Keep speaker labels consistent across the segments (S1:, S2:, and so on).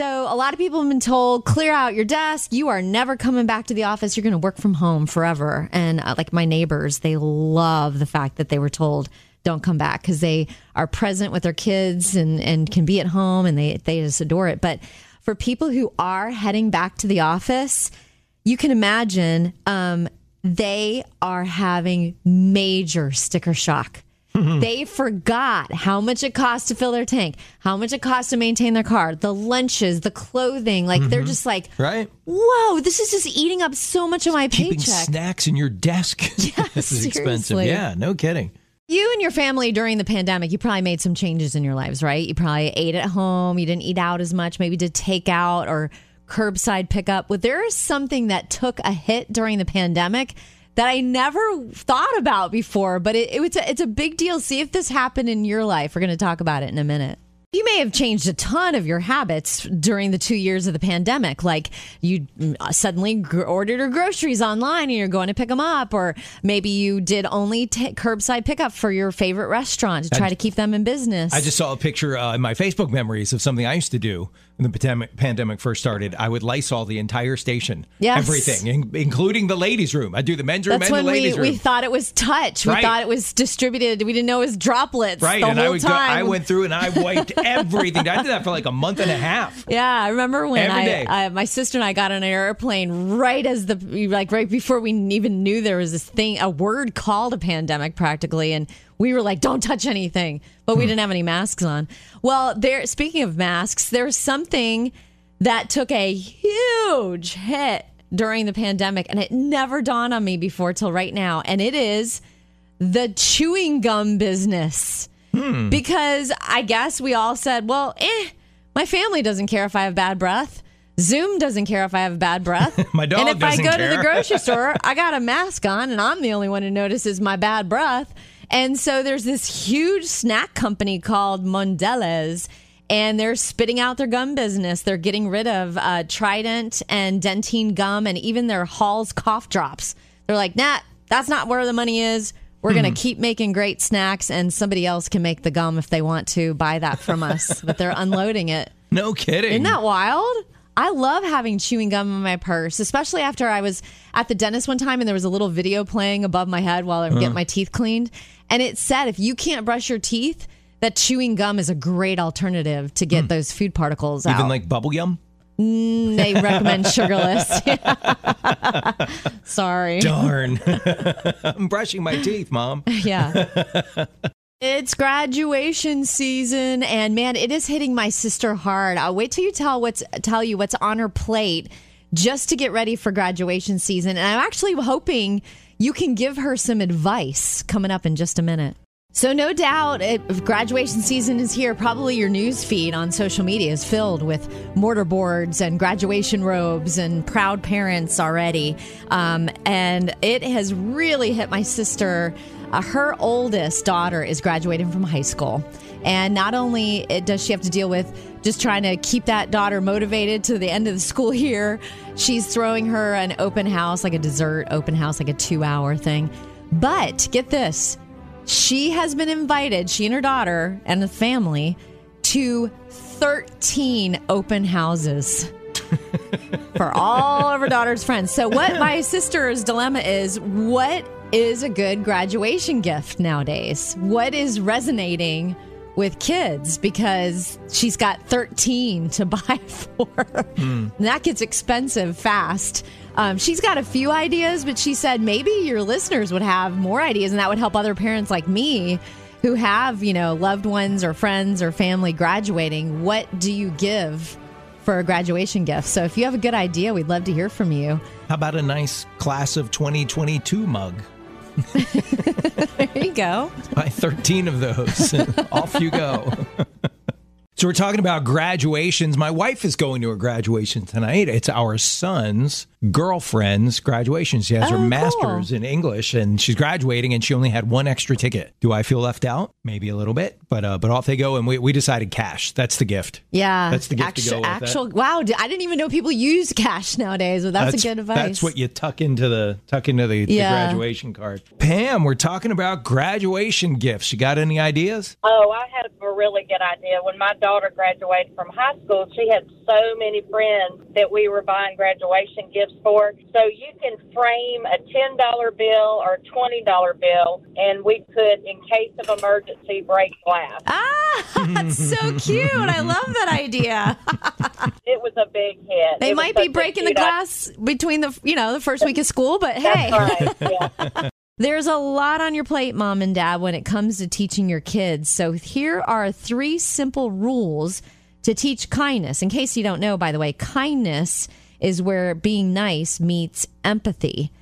S1: so a lot of people have been told clear out your desk. You are never coming back to the office. You're going to work from home forever. And uh, like my neighbors, they love the fact that they were told don't come back because they are present with their kids and, and can be at home and they, they just adore it. But for people who are heading back to the office, you can imagine um, they are having major sticker shock. they forgot how much it costs to fill their tank, how much it costs to maintain their car, the lunches, the clothing. Like they're mm-hmm. just like,
S2: Right.
S1: whoa, this is just eating up so much of my
S2: Keeping
S1: paycheck.
S2: snacks in your desk. Yeah, this is expensive. Yeah, no kidding.
S1: You and your family during the pandemic, you probably made some changes in your lives, right? You probably ate at home, you didn't eat out as much, maybe did takeout or curbside pickup. But there is something that took a hit during the pandemic that I never thought about before, but it, it was a, it's a big deal. See if this happened in your life. We're going to talk about it in a minute. You may have changed a ton of your habits during the two years of the pandemic. Like you mm, suddenly gr- ordered your groceries online and you're going to pick them up, or maybe you did only t- curbside pickup for your favorite restaurant to try to keep them in business.
S2: I just saw a picture uh, in my Facebook memories of something I used to do when the pandemic, pandemic first started. I would Lysol the entire station,
S1: Yes.
S2: everything, in, including the ladies' room. I'd do the men's room
S1: That's
S2: and the
S1: we,
S2: ladies' room.
S1: we thought it was touch. We
S2: Right.
S1: thought it was distributed. We didn't know it was droplets
S2: right,
S1: the
S2: and
S1: whole
S2: I would
S1: time.
S2: go. I went through and I wiped everything. I did that for like a month and a half.
S1: Yeah, I remember when I. I, my sister and I got on an airplane right as the like right before we even knew there was this thing, a word called a pandemic, practically, and we were like, "Don't touch anything," but
S2: Hmm.
S1: we didn't have any masks on. Well, there. Speaking of masks, there's something that took a huge hit during the pandemic, and it never dawned on me before till right now, and it is the chewing gum business. Because I guess we all said, well, eh, my family doesn't care if I have bad breath. Zoom doesn't care if I have bad breath.
S2: My dog
S1: And if I go to the grocery store, I got a mask on and I'm the only one who notices my bad breath. And so there's this huge snack company called Mondelez and they're spitting out their gum business. They're getting rid of uh, Trident and Dentyne gum and even their Halls cough drops. They're like, nah, that's not where the money is. We're
S2: Hmm.
S1: going to keep making great snacks, and somebody else can make the gum if they want to buy that from us. but they're unloading it.
S2: No kidding.
S1: Isn't that wild? I love having chewing gum in my purse, especially after I was at the dentist one time and there was a little video playing above my head while I'm getting my teeth cleaned. And it said if you can't brush your teeth, that chewing gum is a great alternative to get hmm. those food particles out.
S2: Even like bubble yum?
S1: Mm, they recommend sugarless. Sorry.
S2: Darn. I'm brushing my teeth, Mom.
S1: Yeah. It's graduation season, and man, it is hitting my sister hard. I'll wait till you tell what's tell you what's on her plate just to get ready for graduation season. And I'm actually hoping you can give her some advice coming up in just a minute. So, no doubt, if graduation season is here, probably your news feed on social media is filled with mortar boards and graduation robes and proud parents already. Um, and it has really hit my sister. Uh, her oldest daughter is graduating from high school. And not only eh, does she have to deal with just trying to keep that daughter motivated to the end of the school year, she's throwing her an open house, like a dessert open house, like a two hour thing. But get this she has been invited, she and her daughter and the family, to 13 open houses for all of her daughter's friends. So, what my sister's dilemma is what is a good graduation gift nowadays? What is resonating with kids? Because she's got 13 to buy for. And that gets expensive fast. Um, she's got a few ideas, but she said maybe your listeners would have more ideas, and that would help other parents like me who have, you know, loved ones or friends or family graduating. What do you give for a graduation gift? So if you have a good idea, we'd love to hear from you.
S2: How about a nice class of 2022 mug?
S1: There you go.
S2: Buy 13 of those. Off you go. so, we're talking about graduations. My wife is going to a graduation tonight. It's our son's. Girlfriend's graduation. She has
S1: Oh,
S2: her
S1: cool.
S2: master's in English, and she's graduating, and she only had one extra ticket. Do I feel left out? Maybe a little bit, but uh, but off they go, and we, we decided cash. That's the gift.
S1: Yeah,
S2: That's the gift to
S1: actual,
S2: go with
S1: actual. Wow, I didn't even know people use cash nowadays. But that's, a good advice.
S2: That's what you tuck into the tuck into the, the graduation card. Pam, we're talking about graduation gifts. You got any ideas?
S3: Oh, I had a really good idea. When my daughter graduated from high school, she had so many friends that we were buying graduation gifts for. So you can frame a $10 bill or $20 bill, and we could, in case of emergency, break glass.
S1: Ah, that's so cute. I love that idea.
S3: It was a big hit.
S1: They
S3: It
S1: might be breaking the
S3: cute idea.
S1: glass between the you know the first week of school, but hey,
S3: right. Yeah.
S1: There's a lot on your plate, mom and dad, when it comes to teaching your kids. So here are three simple rules to teach kindness. In case you don't know, by the way, kindness is where being nice meets empathy.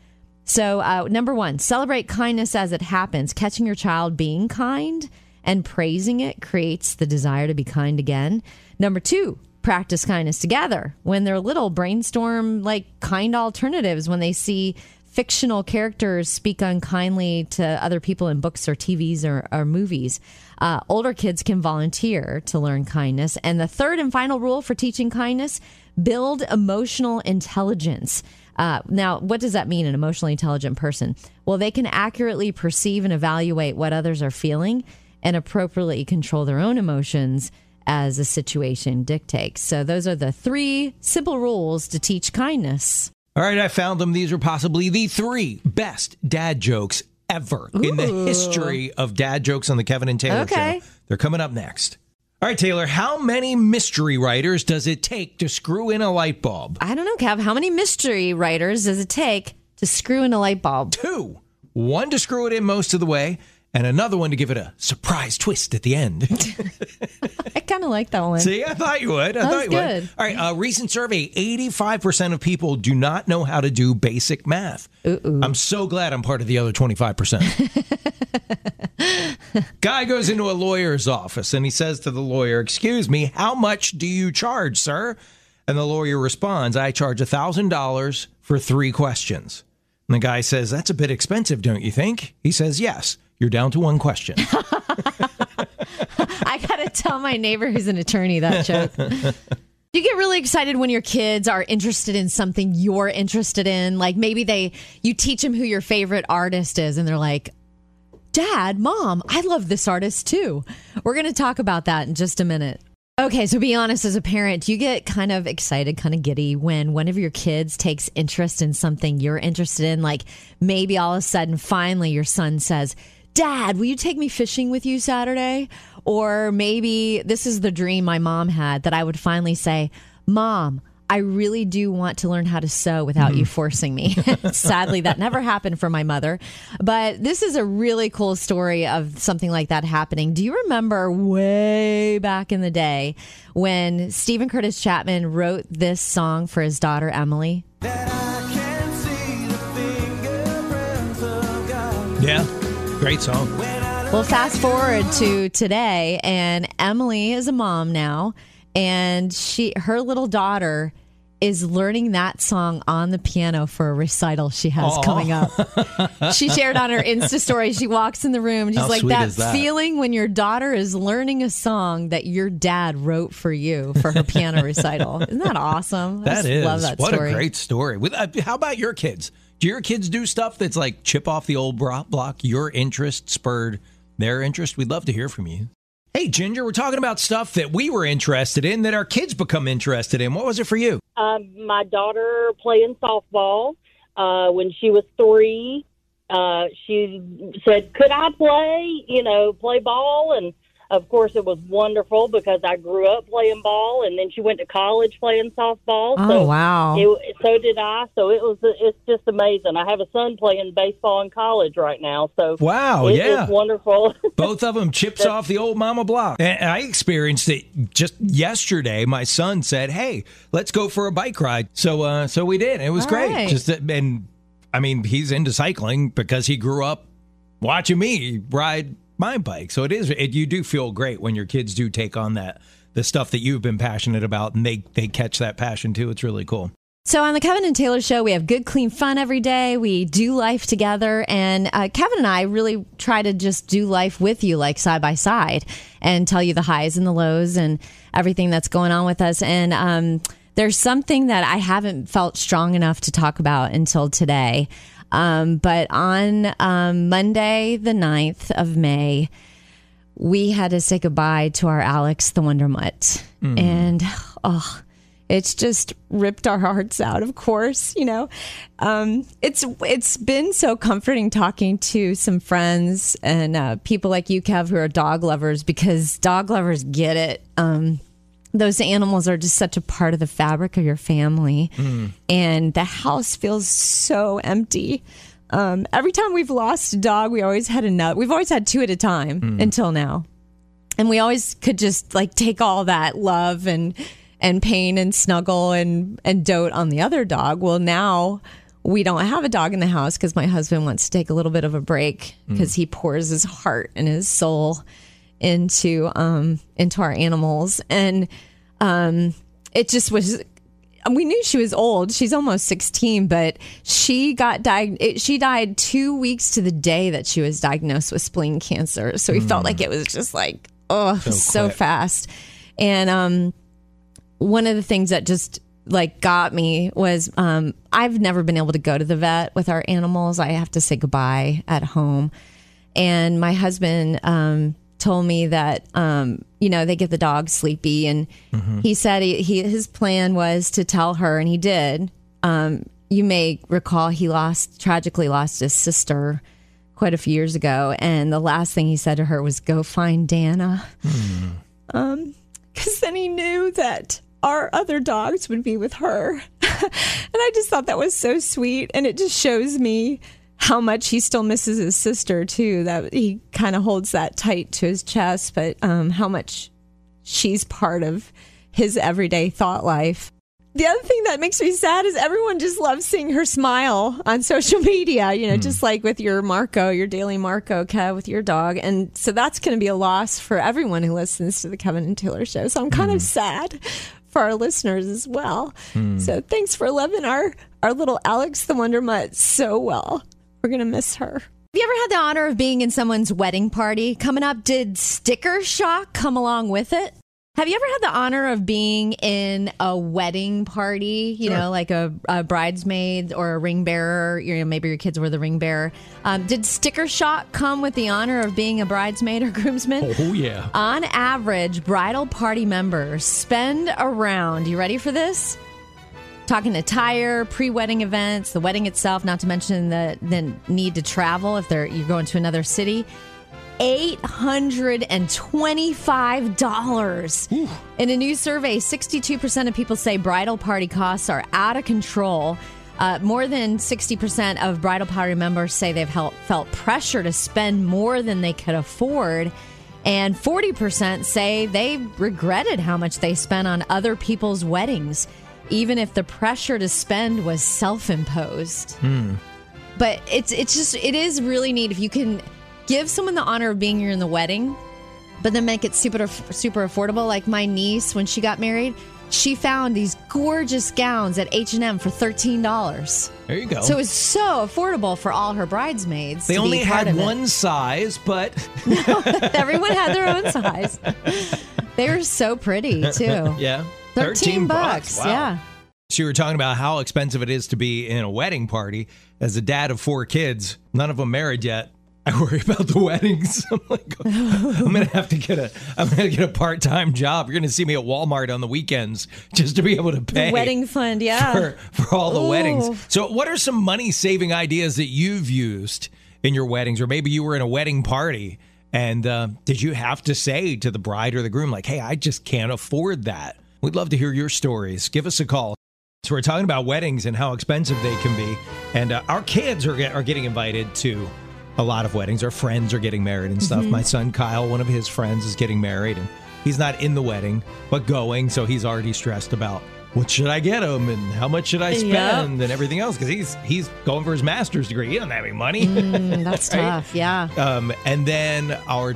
S1: So, uh, number one, celebrate kindness as it happens. Catching your child being kind and praising it creates the desire to be kind again. Number two, practice kindness together. When they're little, brainstorm like kind alternatives when they see fictional characters speak unkindly to other people in books or TVs or, or movies. Uh, older kids can volunteer to learn kindness. And the third and final rule for teaching kindness build emotional intelligence. Uh, now, what does that mean, an emotionally intelligent person? Well, they can accurately perceive and evaluate what others are feeling and appropriately control their own emotions as the situation dictates. So, those are the three simple rules to teach kindness.
S2: All right, I found them. These are possibly the three best dad jokes ever in the history of dad jokes on the Kevin and Taylor
S1: Okay.
S2: show. They're coming up next. All right, Taylor, how many mystery writers does it take to screw in a light bulb?
S1: I don't know, Kev, how many mystery writers does it take to screw in a light bulb?
S2: Two. One to screw it in most of the way, and another one to give it a surprise twist at the end.
S1: I kind of like that one.
S2: See, I thought you would. I
S1: That
S2: thought you
S1: good.
S2: would. All right, a recent survey 85% of people do not know how to do basic math. I'm so glad I'm part of the other 25%. Guy goes into a lawyer's office and he says to the lawyer, Excuse me, how much do you charge, sir? And the lawyer responds, I charge $1,000 for three questions. And the guy says, That's a bit expensive, don't you think? He says, Yes. You're down to one question.
S1: I gotta tell my neighbor who's an attorney that joke. You get really excited when your kids are interested in something you're interested in. Like maybe they, you teach them who your favorite artist is, and they're like, Dad, Mom, I love this artist too. We're going to talk about that in just a minute. Okay, so be honest as a parent, you get kind of excited, kind of giddy when one of your kids takes interest in something you're interested in. Like maybe all of a sudden, finally, your son says, Dad, will you take me fishing with you Saturday? Or maybe this is the dream my mom had that I would finally say, Mom, I really do want to learn how to sew without you mm-hmm. forcing me. Sadly, that never happened for my mother. But this is a really cool story of something like that happening. Do you remember way back in the day when Steven Curtis Chapman wrote this song for his daughter Emily?
S2: yeah. Great song.
S1: Well, fast forward to today, and Emily is a mom now, and she her little daughter is learning that song on the piano for a recital she has
S2: Aw.
S1: coming up. she shared on her Insta story. She walks in the room. She's
S2: How
S1: like that,
S2: that?
S1: feeling when your daughter is learning a song that your dad wrote for you for her piano recital. Isn't that awesome? I just
S2: is
S1: love that story.
S2: what
S1: story.
S2: a great story. Uh, how about your kids? Do your kids do stuff that's like chip off the old block? Your interest spurred their interest. We'd love to hear from you. Hey, Ginger, we're talking about stuff that we were interested in that our kids become interested in. What was it for you?
S3: Um, my daughter playing softball uh, when she was three. Uh, she said, "Could I play? You know, play ball?" And of course, it was wonderful because I grew up playing ball, and then she went to college playing softball.
S1: Oh,
S3: so
S1: wow.
S3: It, so did I. So it was. It's just amazing. I have a son playing baseball in college right now. So
S2: Wow,
S3: it-
S2: yeah.
S3: it's wonderful.
S2: Both of them chips off the old mama block. And I experienced it just yesterday. My son said, "Hey, let's go for a bike ride." So, uh, so we did. It was
S1: All
S2: great.
S1: right.
S2: Just and I mean, he's into cycling because he grew up watching me ride my bike. So it is. It, you do feel great when your kids do take on that the stuff that you've been passionate about, and they they catch that passion too. It's really cool.
S1: So on the Kevin and Taylor show, we have good, clean fun every day. We do life together, and uh, Kevin and I really try to just do life with you, like side by side, and tell you the highs and the lows and everything that's going on with us. And um, there's something that I haven't felt strong enough to talk about until today. Um, but on um, Monday, the 9th of May, we had to say goodbye to our Alex the Wonder Mutt. And oh, it's just ripped our hearts out, of course, you know. Um, it's it's been so comforting talking to some friends and uh, people like you, Kev, who are dog lovers, because dog lovers get it. Um, those animals are just such a part of the fabric of your family, hmm. and the house feels so empty. Um, every time we've lost a dog, we always had another. We've always had two at a time hmm. until now. And we always could just like take all that love and and pain and snuggle and and dote on the other dog. Well now we don't have a dog in the house because my husband wants to take a little bit of a break hmm. because he pours his heart and his soul into um into our animals and um it just was we knew she was old. She's almost 16, but she got diagnosed. She died two weeks to the day that she was diagnosed with spleen cancer. So we felt like it was just like, oh, so,
S2: quick.
S1: fast. And um, one of the things that just like got me was um, I've never been able to go to the vet with our animals. I have to say goodbye at home. And my husband um, told me that um, you know they get the dog sleepy, and he said he, he his plan was to tell her, and he did. Um, you may recall he lost tragically lost his sister quite a few years ago, and the last thing he said to her was, "Go find Dana," Um, because then he knew that our other dogs would be with her, and I just thought that was so sweet, and it just shows me how much he still misses his sister too. That he kind of holds that tight to his chest, but um, how much she's part of his everyday thought life. The other thing that makes me sad is everyone just loves seeing her smile on social media, you know, hmm. just like with your Marco, your daily Marco, Kev, with your dog. And so that's going to be a loss for everyone who listens to the Kevin and Taylor show. So I'm kind of hmm. sad for our listeners as well. Hmm. So thanks for loving our, our little Alex the Wonder Mutt so well. We're going to miss her. Have you ever had the honor of being in someone's wedding party? Coming up, did sticker shock come along with it? Have you ever had the honor of being in a wedding party? You know, like a, a bridesmaid or a ring bearer. You know, maybe your kids were the ring bearer. Um, did sticker shock come with the honor of being a bridesmaid or groomsman?
S2: Oh, yeah.
S1: On average, bridal party members spend around, you ready for this? Talking to attire, pre-wedding events, the wedding itself, not to mention the, the need to travel if they're you're going to another city. $825. In a new survey, 62% of people say bridal party costs are out of control. Uh, more than 60% of bridal party members say they've felt, felt pressure to spend more than they could afford. And 40% say they regretted how much they spent on other people's weddings, even if the pressure to spend was self imposed. Hmm. But it's it's just it is really neat if you can give someone the honor of being here in the wedding, but then make it super super affordable. Like my niece when she got married, she found these gorgeous gowns at H and M for thirteen dollars.
S2: There you go.
S1: So it was so affordable for all her bridesmaids.
S2: they only had
S1: of it.
S2: one size, but
S1: Everyone had their own size. They were so pretty too.
S2: yeah.
S1: 13 bucks.
S2: Wow.
S1: Yeah.
S2: So you were talking about how expensive it is to be in a wedding party. As a dad of four kids, none of them married yet. I worry about the weddings. I'm like, I'm gonna have to get a, I'm gonna get a part time job. You're gonna see me at Walmart on the weekends just to be able to pay the
S1: Wedding fund, yeah.
S2: for, for all the
S1: Ooh.
S2: weddings. So, what are some money saving ideas that you've used in your weddings, or maybe you were in a wedding party and uh, did you have to say to the bride or the groom, like, "Hey, I just can't afford that"? We'd love to hear your stories. Give us a call. So we're talking about weddings and how expensive they can be, and uh, our kids are get, are getting invited to a lot of weddings. Our friends are getting married and stuff. My son Kyle, one of his friends, is getting married, and he's not in the wedding but going, so he's already stressed about what should I get him and how much should I spend
S1: Yep.
S2: and everything else because he's he's going for his master's degree. He doesn't have any money.
S1: Mm, that's
S2: Right?
S1: tough. Yeah.
S2: Um, and then our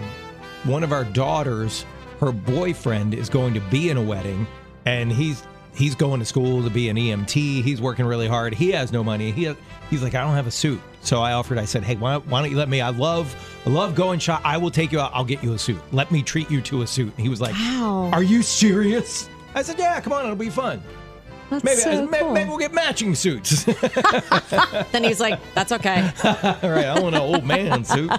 S2: one of our daughters, her boyfriend is going to be in a wedding, and he's he's going to school to be an EMT. He's working really hard. He has no money. He has, he's like, I don't have a suit. So I offered. I said, Hey, why, why don't you let me? I love I love going shop. I will take you out. I'll get you a suit. Let me treat you to a suit. And he was like,
S1: Wow.
S2: Are you serious? I said, Yeah, come on, it'll be fun.
S1: That's
S2: Maybe
S1: so
S2: uh,
S1: cool.
S2: maybe we'll get matching suits.
S1: then he's like, "That's okay."
S2: All right, I want an old man suit.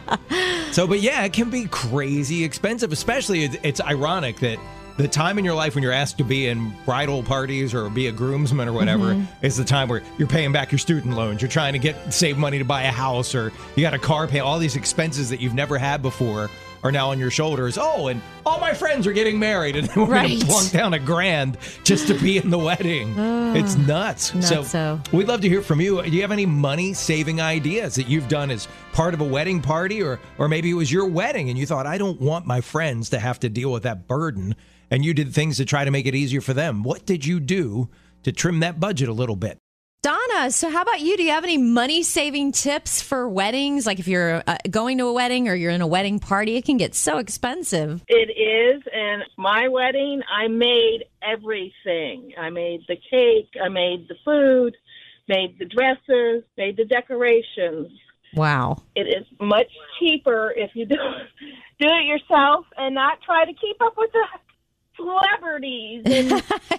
S2: So, but yeah, it can be crazy expensive, especially it's, it's ironic that the time in your life when you're asked to be in bridal parties or be a groomsman or whatever mm-hmm. is the time where you're paying back your student loans. You're trying to get save money to buy a house or you got a car pay. All these expenses that you've never had before are now on your shoulders. Oh, and all my friends are getting married and we're
S1: Right.
S2: going to plunk down a grand just to be in the wedding. Ah, it's nuts.
S1: So
S2: We'd love to hear from you. Do you have any money saving ideas that you've done as part of a wedding party or or maybe it was your wedding and you thought I don't want my friends to have to deal with that burden and you did things to try to make it easier for them. What did you do to trim that budget a little bit?
S1: Donna, so how about you? Do you have any money saving tips for weddings? Like if you're uh, going to a wedding or you're in a wedding party, it can get so expensive.
S4: It is, and my wedding, I made everything. I made the cake, I made the food, made the dresses, made the decorations.
S1: Wow.
S4: It is much cheaper if you do do it yourself and not try to keep up with the celebrities and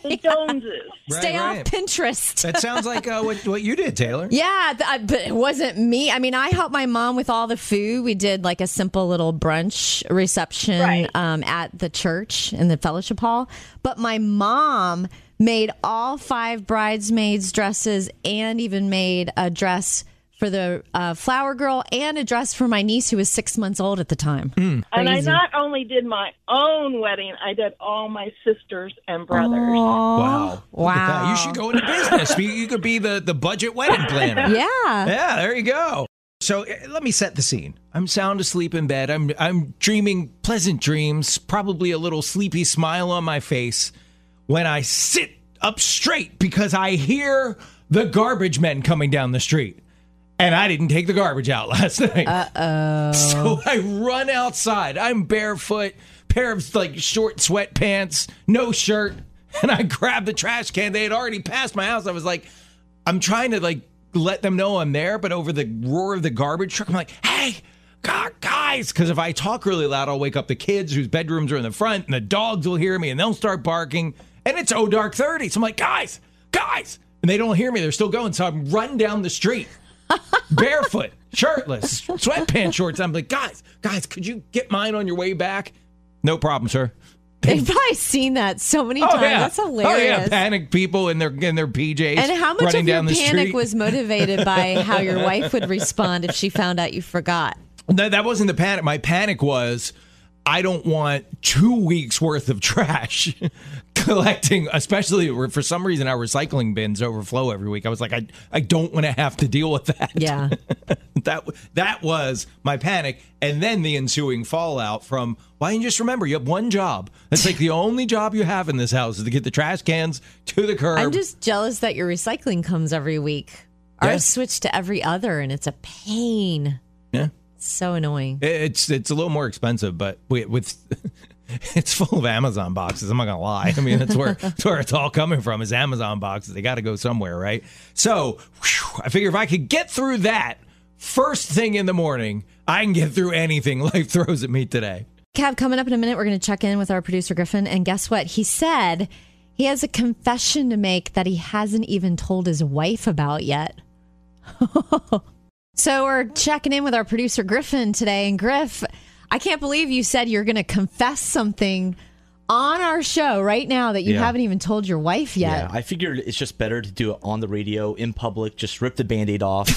S4: the Joneses.
S1: Stay
S2: right.
S1: off Pinterest.
S2: That sounds like uh, what what you did, Taylor.
S1: Yeah, th- I- but it wasn't me. I mean, I helped my mom with all the food. We did like a simple little brunch reception
S4: Right.
S1: um, at the church in the fellowship hall. But my mom made all five bridesmaids' dresses and even made a dress for the uh, flower girl and a dress for my niece who was six months old at the time.
S4: And I not only did my own wedding, I did all my sisters and brothers.
S2: Wow. Look at that.
S1: Wow.
S2: You should go into business. you, you could be the, the budget wedding planner.
S1: Yeah.
S2: Yeah, there you go. So eh, let me set the scene. I'm sound asleep in bed. I'm I'm dreaming pleasant dreams, probably a little sleepy smile on my face when I sit up straight because I hear the garbage men coming down the street. And I didn't take the garbage out last night. Uh-oh. So I run outside. I'm barefoot, pair of like short sweatpants, no shirt, and I grab the trash can. They had already passed my house. I was like, I'm trying to like let them know I'm there, but over the roar of the garbage truck, I'm like, hey, God, guys, because if I talk really loud, I'll wake up the kids whose bedrooms are in the front, and the dogs will hear me, and they'll start barking, and it's oh dark thirty. So I'm like, guys, guys, and they don't hear me. They're still going. So I'm run down the street, barefoot, shirtless, sweatpants, shorts. I'm like, guys, guys, could you get mine on your way back? No problem, sir.
S1: They've probably seen that so many oh, times. That's hilarious.
S2: Oh yeah, panic people in their in their PJs.
S1: And how much of your panic
S2: street.
S1: was motivated by how your wife would respond if she found out you forgot?
S2: No, that wasn't the panic. My panic was I don't want two weeks worth of trash collecting, especially for some reason our recycling bins overflow every week. I was like, I, I don't want to have to deal with that.
S1: Yeah.
S2: that that was my panic, and then the ensuing fallout from why didn't you just remember you have one job? That's like the only job you have in this house is to get the trash cans to the curb.
S1: I'm just jealous that your recycling comes every week.
S2: Yeah.
S1: Ours switched to every other, and it's a pain.
S2: yeah.
S1: So annoying.
S2: It's it's a little more expensive, but with it's full of Amazon boxes. I'm not gonna lie. I mean, that's where that's where it's all coming from is Amazon boxes. They got to go somewhere, right? So whew, I figure if I could get through that first thing in the morning, I can get through anything life throws at me today.
S1: Kev, coming up in a minute, we're to check in with our producer Griffin, and guess what? He said he has a confession to make that he hasn't even told his wife about yet. so we're checking in with our producer Griffin today, and Griff, I can't believe you said you're going to confess something on our show right now that you
S5: Yeah.
S1: haven't even told your wife yet. Yeah.
S5: I figured it's just better to do it on the radio in public. Just rip the band-aid off.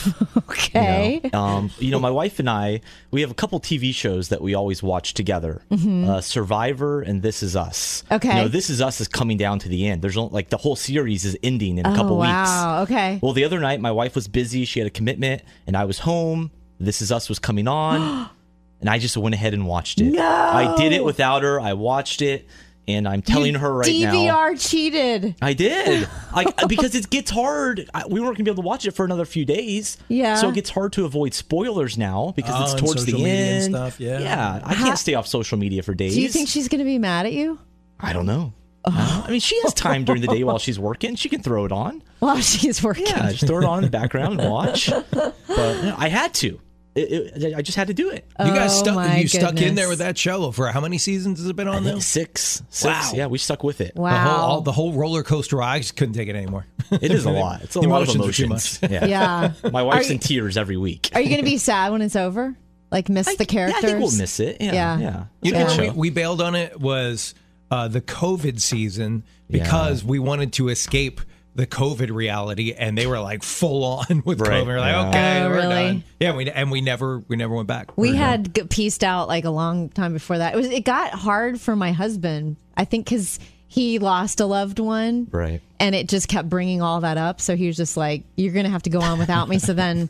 S1: okay.
S5: You know, um, you know, my wife and I, we have a couple TV shows that we always watch together: uh, Survivor and This Is Us.
S1: Mm-hmm. Okay.
S5: You know, This Is Us is coming down to the end. There's only, like the whole series is ending in a
S1: Oh,
S5: couple
S1: wow.
S5: weeks.
S1: Okay.
S5: Well, the other night my wife was busy; she had a commitment, and I was home. This Is Us was coming on, and I just went ahead and watched it.
S1: No.
S5: I did it without her. I watched it, and I'm telling her right now.
S1: DVR cheated.
S5: I did. Like because it gets hard. I, we weren't gonna be able to watch it for another few days.
S1: Yeah.
S5: So it gets hard to avoid spoilers now because
S2: Oh,
S5: it's
S2: and
S5: towards
S2: social
S5: the
S2: media
S5: end.
S2: and stuff, yeah.
S5: Yeah. I can't stay off social media for days.
S1: Do you think she's going to be mad at you?
S5: I don't know. Uh, I mean, she has time during the day while she's working. She can throw it on.
S1: While she's working.
S5: Yeah, just throw it on in the background and watch. But you know, I had to. It, it, I just had to do it.
S2: You guys
S1: Oh,
S2: stuck
S1: my
S2: you stuck in there with that show for how many seasons has it been on now?
S5: six, six.
S2: Wow.
S5: Yeah, we stuck with it.
S2: The
S1: Wow.
S2: whole all, the whole roller coaster ride, I just couldn't take it anymore.
S5: It is a lot. It's a
S2: The
S5: lot of
S2: emotions are too
S5: emotions.
S2: much.
S5: Yeah.
S1: yeah.
S5: My wife's
S1: Are
S5: in tears every week.
S1: Are you going to be sad when it's over? Like miss the characters?
S5: Yeah, I think we'll miss it. Yeah,
S1: Yeah.
S5: yeah.
S2: You know
S1: Yeah.
S2: we, we bailed on it was uh, the COVID season because we wanted to escape the COVID reality, and they were like full on with
S5: Right,
S2: COVID. We are like,
S5: yeah.
S2: okay,
S1: Oh,
S2: we're
S1: really?
S2: done. Yeah, we, and we never we never went back.
S1: We
S2: We're
S1: had g- pieced out like a long time before that. It was it got hard for my husband. I think because he lost a loved one,
S5: Right.
S1: and it just kept bringing all that up. So he was just like, "You're gonna have to go on without me." So then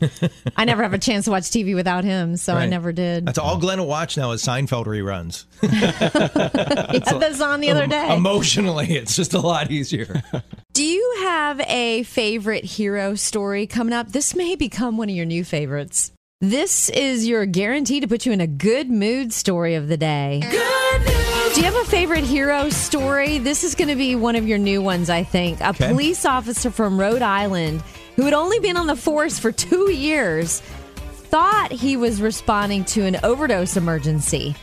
S1: I never have a chance to watch TV without him. So I never did.
S2: That's all Glenn will watch now is Seinfeld reruns.
S1: He had this on the other day.
S2: Emotionally, it's just a lot easier.
S1: Do you have a favorite hero story coming up? This may become one of your new favorites. This is your guarantee to put you in a good mood story of the day. Do you have a favorite hero story? This is going to be one of your new ones, I think. A
S2: Okay.
S1: police officer from Rhode Island who had only been on the force for two years thought he was responding to an overdose emergency.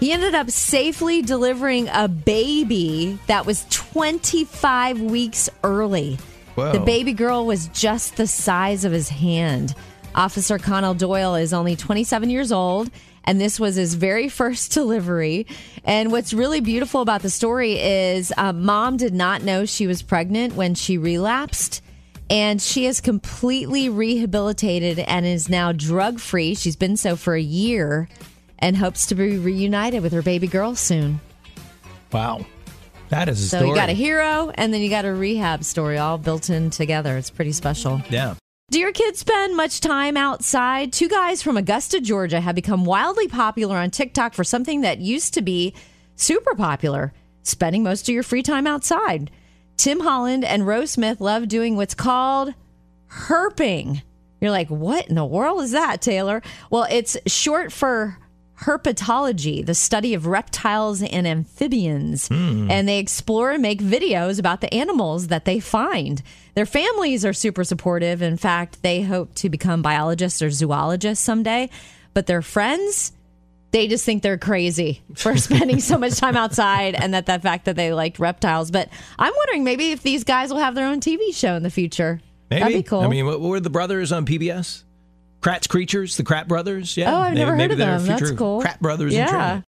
S1: He ended up safely delivering a baby that was 25 weeks early.
S2: Whoa.
S1: The baby girl was just the size of his hand. Officer Connell Doyle is only 27 years old, and this was his very first delivery. And what's really beautiful about the story is uh, mom did not know she was pregnant when she relapsed and she is completely rehabilitated and is now drug free. She's been so for a year and hopes to be reunited with her baby girl soon.
S2: Wow, that is a
S1: So
S2: story.
S1: you got a hero and then you got a rehab story all built in together. It's pretty special.
S2: yeah.
S1: Do your kids spend much time outside? Two guys from Augusta, Georgia have become wildly popular on TikTok for something that used to be super popular spending most of your free time outside. Tim Holland and Rose Smith love doing what's called herping. You're like, what in the world is that, Taylor? Well, it's short for herpetology, the study of reptiles and amphibians. Hmm. And they explore and make videos about the animals that they find. Their families are super supportive. In fact, they hope to become biologists or zoologists someday. But their friends, they just think they're crazy for spending so much time outside and that the fact that they liked reptiles. But I'm wondering maybe if these guys will have their own TV show in the future.
S2: Maybe.
S1: That'd be cool.
S2: I mean, were the brothers on PBS? Kratts' Creatures, the Kratt brothers. Yeah.
S1: Oh, I've
S2: Maybe-
S1: never heard of them. That's
S2: future
S1: cool.
S2: Kratt brothers
S1: Yeah.